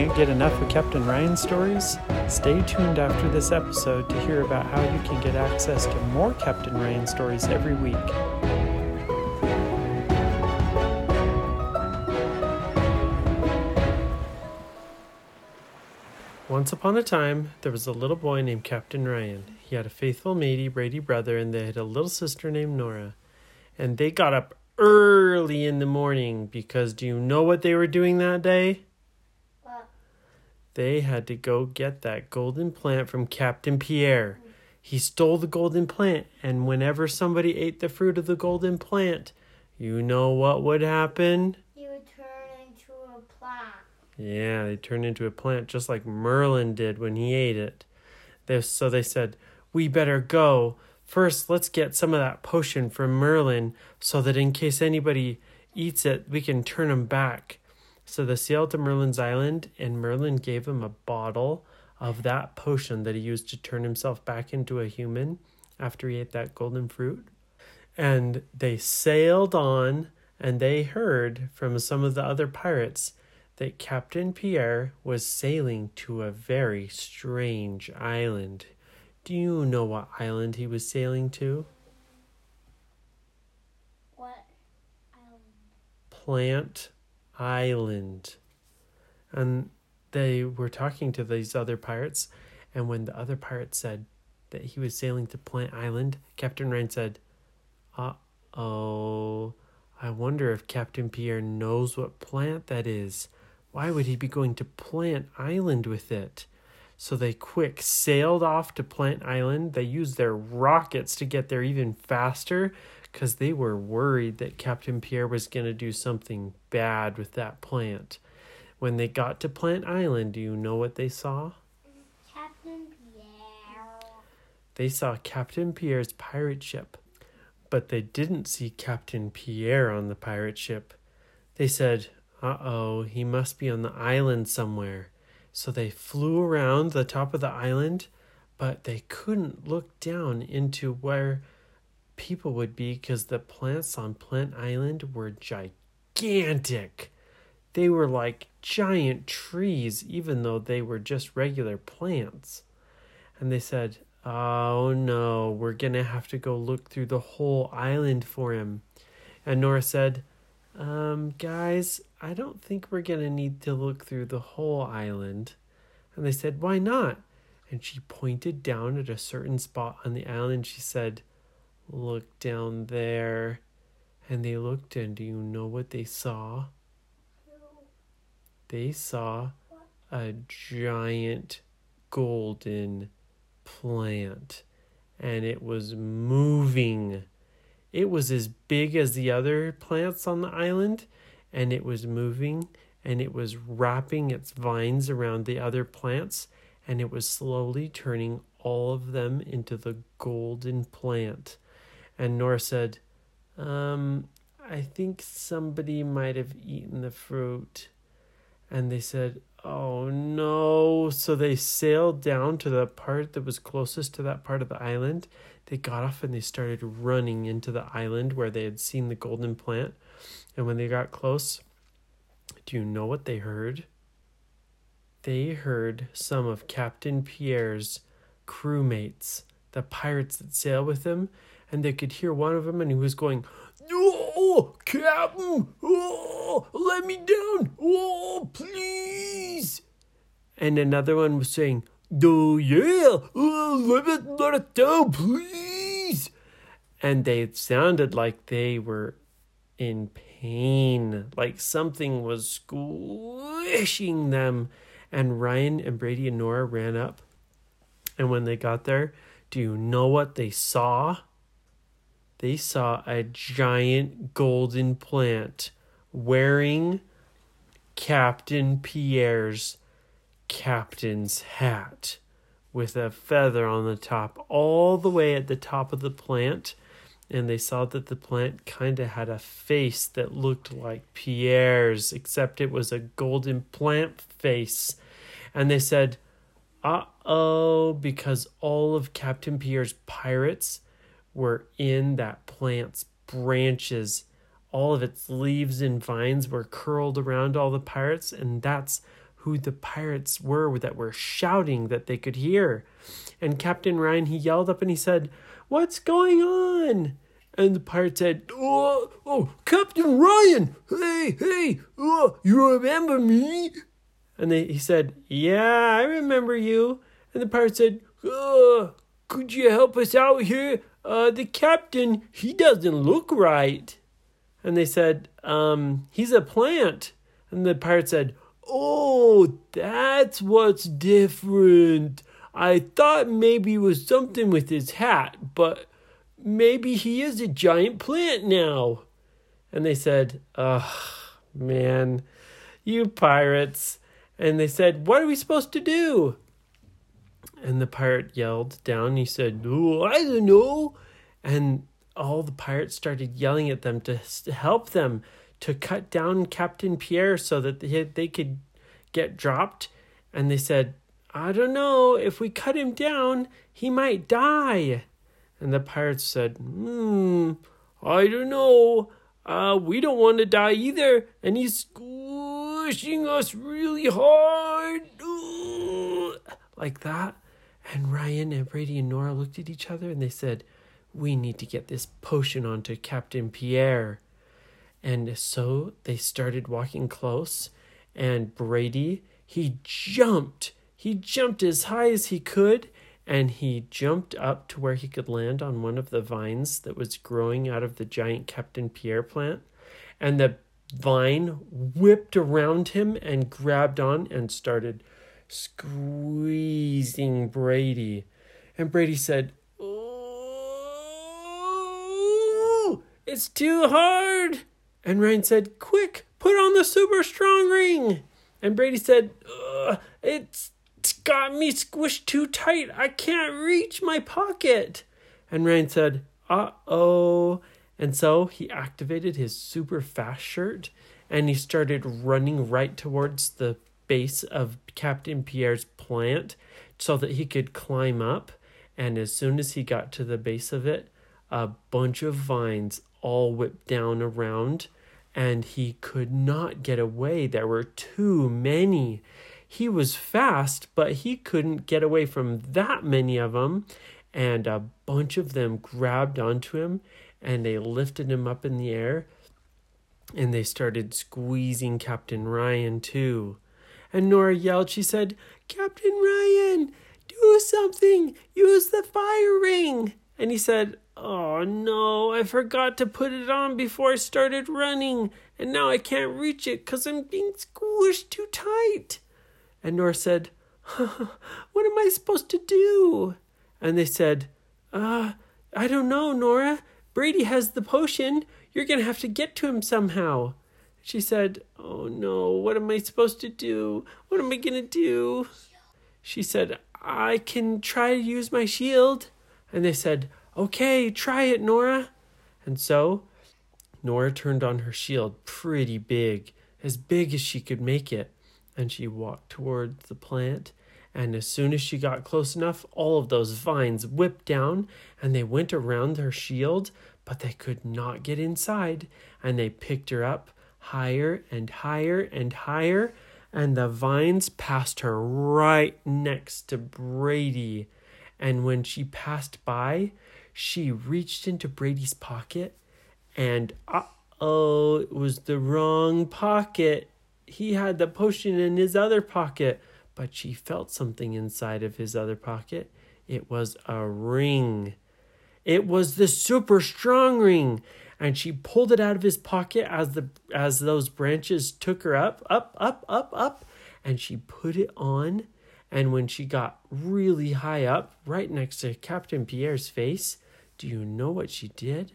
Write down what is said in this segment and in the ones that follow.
Can't get enough of Captain Ryan stories? Stay tuned after this episode to hear about how you can get access to more Captain Ryan stories every week. Once upon a time, there was a little boy named Captain Ryan. He had a faithful matey, Brady brother, and they had a little sister named Nora. And they got up early in the morning because do you know what they were doing that day? They had to go get that golden plant from Captain Pierre. He stole the golden plant, and whenever somebody ate the fruit of the golden plant, you know what would happen? You would turn into a plant. Yeah, they turned into a plant just like Merlin did when he ate it. They, so they said, We better go. First, let's get some of that potion from Merlin so that in case anybody eats it, we can turn them back. So they sailed to Merlin's island, and Merlin gave him a bottle of that potion that he used to turn himself back into a human after he ate that golden fruit. And they sailed on, and they heard from some of the other pirates that Captain Pierre was sailing to a very strange island. Do you know what island he was sailing to? What? Um, Plant Island. And they were talking to these other pirates, and when the other pirate said that he was sailing to Plant Island, Captain Ryan said, Uh oh, I wonder if Captain Pierre knows what plant that is. Why would he be going to Plant Island with it? So they quick sailed off to Plant Island. They used their rockets to get there even faster because they were worried that Captain Pierre was going to do something bad with that plant. When they got to Plant Island, do you know what they saw? Captain Pierre. They saw Captain Pierre's pirate ship, but they didn't see Captain Pierre on the pirate ship. They said, Uh oh, he must be on the island somewhere. So they flew around the top of the island, but they couldn't look down into where people would be because the plants on Plant Island were gigantic. They were like giant trees, even though they were just regular plants. And they said, Oh no, we're gonna have to go look through the whole island for him. And Nora said, Um, guys, I don't think we're gonna need to look through the whole island. And they said, Why not? And she pointed down at a certain spot on the island. She said, Look down there. And they looked, and do you know what they saw? They saw a giant golden plant, and it was moving. It was as big as the other plants on the island, and it was moving, and it was wrapping its vines around the other plants, and it was slowly turning all of them into the golden plant. And Nora said, um, I think somebody might have eaten the fruit. And they said, Oh no. So they sailed down to the part that was closest to that part of the island. They got off and they started running into the island where they had seen the golden plant. And when they got close, do you know what they heard? They heard some of Captain Pierre's crewmates, the pirates that sail with him, and they could hear one of them, and he was going, Oh, Captain, oh, let me down, oh, please. And another one was saying, Oh, yeah, oh, let it, let it down, please. And they sounded like they were in pain, like something was squishing them. And Ryan and Brady and Nora ran up. And when they got there, do you know what they saw? They saw a giant golden plant wearing Captain Pierre's captain's hat with a feather on the top, all the way at the top of the plant. And they saw that the plant kind of had a face that looked like Pierre's, except it was a golden plant face. And they said, uh oh, because all of Captain Pierre's pirates were in that plant's branches. All of its leaves and vines were curled around all the pirates, and that's who the pirates were that were shouting that they could hear. And Captain Ryan, he yelled up and he said, What's going on? And the pirate said, Oh, oh Captain Ryan, hey, hey, oh, you remember me? And they, he said, Yeah, I remember you. And the pirate said, Oh, could you help us out here? Uh, the captain, he doesn't look right. And they said, um, he's a plant. And the pirate said, Oh, that's what's different. I thought maybe it was something with his hat, but maybe he is a giant plant now. And they said, Ugh, man, you pirates. And they said, What are we supposed to do? And the pirate yelled down. He said, Oh, I don't know. And all the pirates started yelling at them to help them to cut down Captain Pierre so that they, they could get dropped. And they said, I don't know. If we cut him down, he might die. And the pirates said, Hmm, I don't know. Uh, we don't want to die either. And he's squishing us really hard. Like that. And Ryan and Brady and Nora looked at each other and they said, We need to get this potion onto Captain Pierre. And so they started walking close, and Brady, he jumped. He jumped as high as he could, and he jumped up to where he could land on one of the vines that was growing out of the giant Captain Pierre plant. And the vine whipped around him and grabbed on and started squeezing Brady. And Brady said, Oh, it's too hard. And Ryan said, Quick, put on the super strong ring. And Brady said, It's got me squished too tight. I can't reach my pocket. And Ryan said, Uh oh. And so he activated his super fast shirt and he started running right towards the base of Captain Pierre's plant so that he could climb up. And as soon as he got to the base of it, a bunch of vines all whipped down around, and he could not get away. There were too many. He was fast, but he couldn't get away from that many of them. And a bunch of them grabbed onto him and they lifted him up in the air and they started squeezing Captain Ryan too. And Nora yelled, she said, Captain Ryan, do something, use the fire ring. And he said, Oh no, I forgot to put it on before I started running, and now I can't reach it because I'm being squished too tight. And Nora said, What am I supposed to do? And they said, Uh, I don't know, Nora. Brady has the potion. You're going to have to get to him somehow. She said, Oh no, what am I supposed to do? What am I to do? She said, I can try to use my shield. And they said, Okay, try it, Nora. And so Nora turned on her shield pretty big, as big as she could make it, and she walked towards the plant. And as soon as she got close enough, all of those vines whipped down and they went around her shield, but they could not get inside. And they picked her up higher and higher and higher, and the vines passed her right next to Brady. And when she passed by, she reached into Brady's pocket, and uh oh, it was the wrong pocket. He had the potion in his other pocket, but she felt something inside of his other pocket. It was a ring. It was the super strong ring and she pulled it out of his pocket as the as those branches took her up up up up up and she put it on. And when she got really high up right next to captain pierre's face do you know what she did?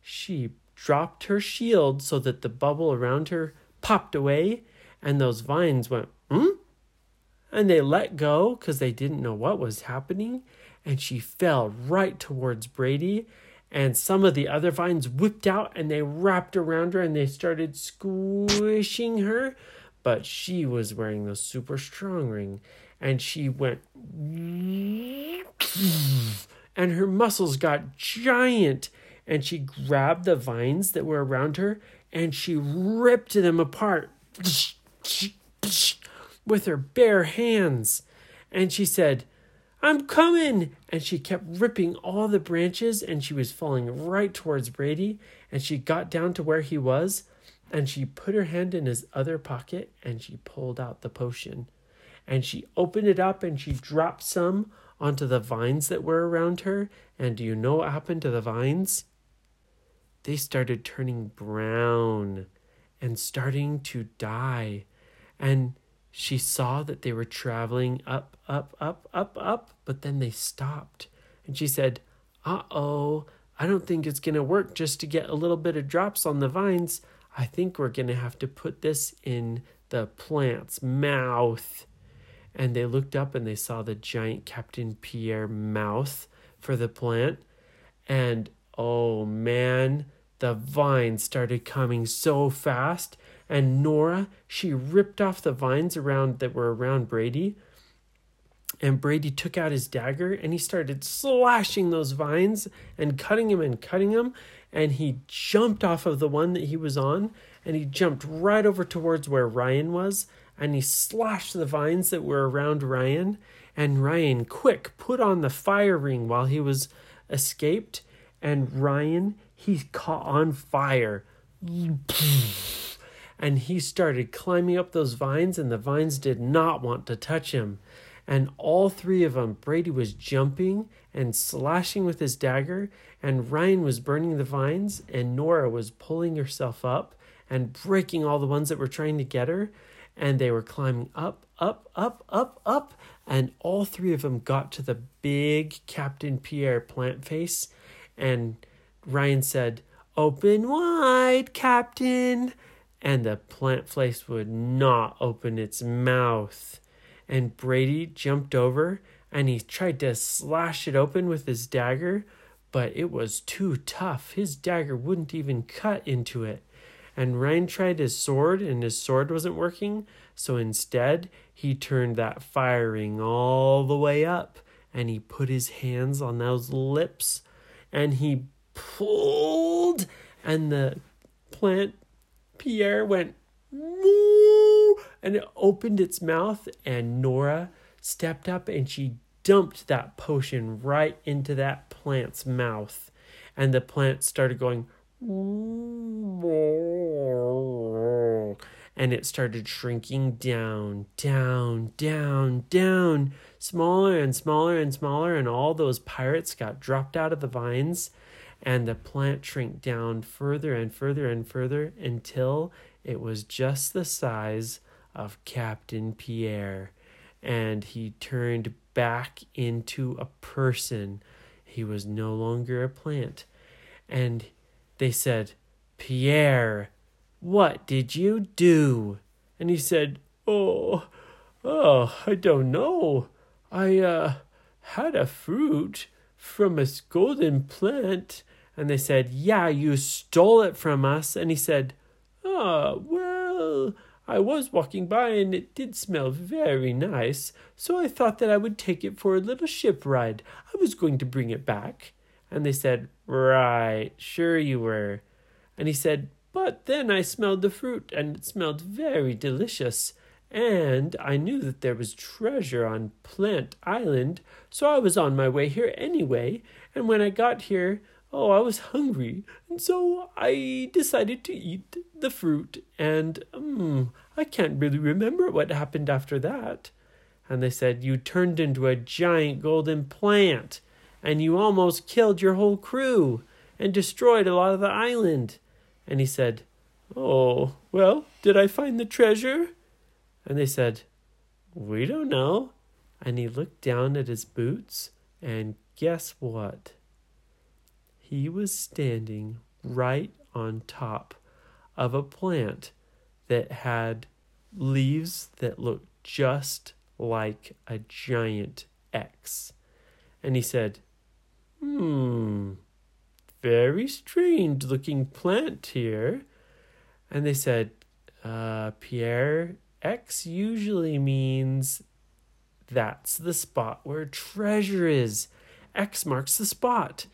She dropped her shield so that the bubble around her popped away and those vines went hmm? And they let go because they didn't know what was happening and she fell right towards brady and some of the other vines whipped out and they wrapped around her and they started squishing her but she was wearing the super strong ring and she went and her muscles got giant and she grabbed the vines that were around her and she ripped them apart with her bare hands. And she said, I'm coming. And she kept ripping all the branches and she was falling right towards Brady. And she got down to where he was and she put her hand in his other pocket and she pulled out the potion. And she opened it up and she dropped some onto the vines that were around her. And do you know what happened to the vines? They started turning brown and starting to die. And she saw that they were traveling up, up, up, up, up, but then they stopped. And she said, Uh oh, I don't think it's going to work just to get a little bit of drops on the vines. I think we're going to have to put this in the plant's mouth. And they looked up and they saw the giant Captain Pierre mouth for the plant. And oh man, the vines started coming so fast. And Nora, she ripped off the vines around that were around Brady. And Brady took out his dagger and he started slashing those vines and cutting them and cutting them and he jumped off of the one that he was on and he jumped right over towards where Ryan was. And he slashed the vines that were around Ryan. And Ryan quick put on the fire ring while he was escaped. And Ryan he caught on fire and he started climbing up those vines and the vines did not want to touch him and all three of them Brady was jumping and slashing with his dagger and Ryan was burning the vines, and Nora was pulling herself up and breaking all the ones that were trying to get her. And they were climbing up, up, up, up, up. And all three of them got to the big Captain Pierre plant face. And Ryan said, Open wide, Captain. And the plant face would not open its mouth. And Brady jumped over and he tried to slash it open with his dagger, but it was too tough. His dagger wouldn't even cut into it. And Ryan tried his sword, and his sword wasn't working, so instead he turned that fire ring all the way up, and he put his hands on those lips, and he pulled, and the plant Pierre went moo, and it opened its mouth, and Nora stepped up and she dumped that potion right into that plant's mouth. And the plant started going, and it started shrinking down, down, down, down, smaller and smaller and smaller. And all those pirates got dropped out of the vines. And the plant shrank down further and further and further until it was just the size of Captain Pierre. And he turned back into a person. He was no longer a plant. And they said, Pierre, what did you do? And he said, Oh, oh, I don't know. I, uh, had a fruit from a golden plant. And they said, Yeah, you stole it from us. And he said, Oh, well, I was walking by and it did smell very nice, so I thought that I would take it for a little ship ride. I was going to bring it back. And they said, Right, sure you were. And he said, But then I smelled the fruit and it smelled very delicious. And I knew that there was treasure on Plant Island, so I was on my way here anyway. And when I got here, oh, I was hungry, and so I decided to eat the fruit, and um, I can't really remember what happened after that. And they said, You turned into a giant golden plant, and you almost killed your whole crew and destroyed a lot of the island. And he said, Oh, well, did I find the treasure? And they said, We don't know. And he looked down at his boots, and guess what? He was standing right on top of a plant that had leaves that looked just like a giant X. And he said, Hmm, very strange looking plant here. And they said, uh, Pierre, X usually means that's the spot where treasure is. X marks the spot.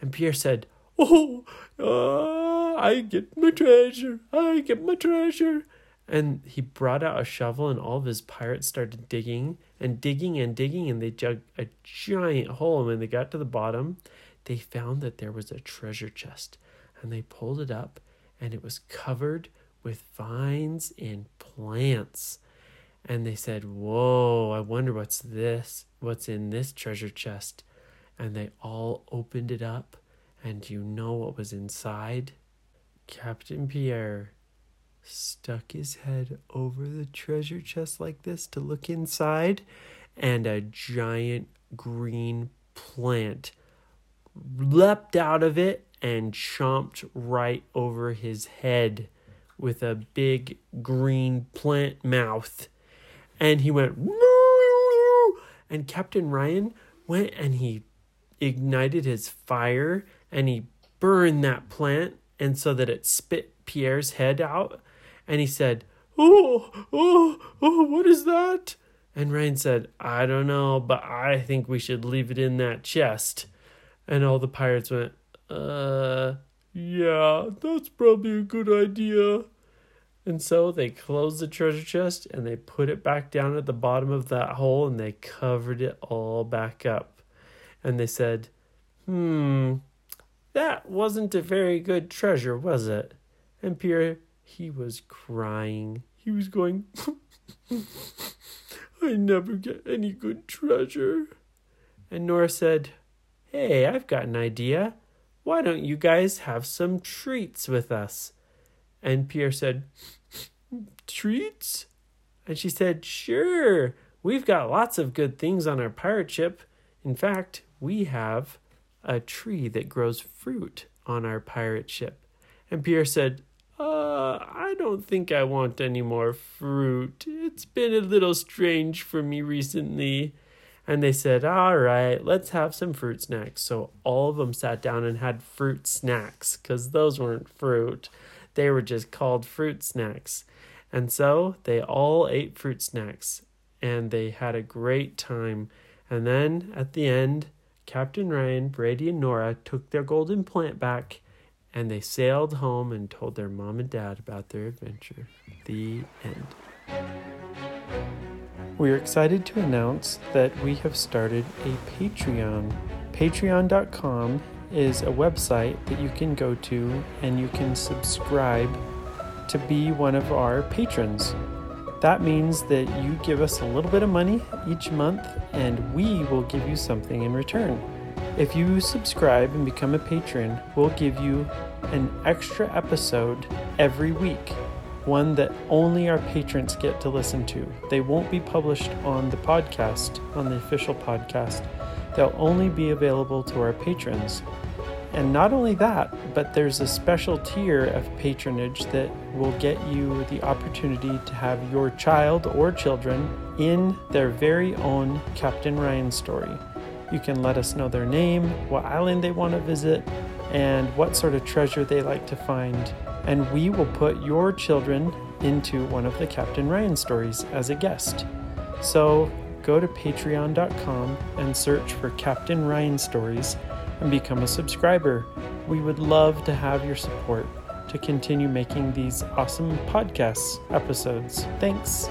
And Pierre said, Oh, uh, I get my treasure, I get my treasure. And he brought out a shovel, and all of his pirates started digging and digging and digging, and they dug a giant hole. And when they got to the bottom, they found that there was a treasure chest. And they pulled it up, and it was covered with vines and plants. And they said, Whoa, I wonder what's this? What's in this treasure chest? And they all opened it up. And you know what was inside? Captain Pierre stuck his head over the treasure chest like this to look inside, and a giant green plant leapt out of it and chomped right over his head with a big green plant mouth. And he went, and Captain Ryan went and he ignited his fire and he burned that plant and so that it spit Pierre's head out and he said, "Oh, oh, oh, what is that?" And Ryan said, "I don't know, but I think we should leave it in that chest." And all the pirates went, "Uh, yeah, that's probably a good idea." And so they closed the treasure chest and they put it back down at the bottom of that hole and they covered it all back up. And they said, Hmm, that wasn't a very good treasure, was it? And Pierre, he was crying. He was going, I never get any good treasure. And Nora said, Hey, I've got an idea. Why don't you guys have some treats with us? And Pierre said, Treats? And she said, Sure, we've got lots of good things on our pirate ship. In fact, we have a tree that grows fruit on our pirate ship. And Pierre said, Uh, I don't think I want any more fruit. It's been a little strange for me recently. And they said, All right, let's have some fruit snacks. So all of them sat down and had fruit snacks because those weren't fruit. They were just called fruit snacks. And so they all ate fruit snacks and they had a great time. And then at the end, Captain Ryan, Brady, and Nora took their golden plant back and they sailed home and told their mom and dad about their adventure. The end. We are excited to announce that we have started a Patreon. Patreon.com is a website that you can go to and you can subscribe to be one of our patrons. That means that you give us a little bit of money each month and we will give you something in return. If you subscribe and become a patron, we'll give you an extra episode every week, one that only our patrons get to listen to. They won't be published on the podcast, on the official podcast. They'll only be available to our patrons. And not only that, but there's a special tier of patronage that will get you the opportunity to have your child or children in their very own Captain Ryan story. You can let us know their name, what island they want to visit, and what sort of treasure they like to find. And we will put your children into one of the Captain Ryan stories as a guest. So go to patreon.com and search for Captain Ryan Stories and become a subscriber. We would love to have your support to continue making these awesome podcasts episodes. Thanks.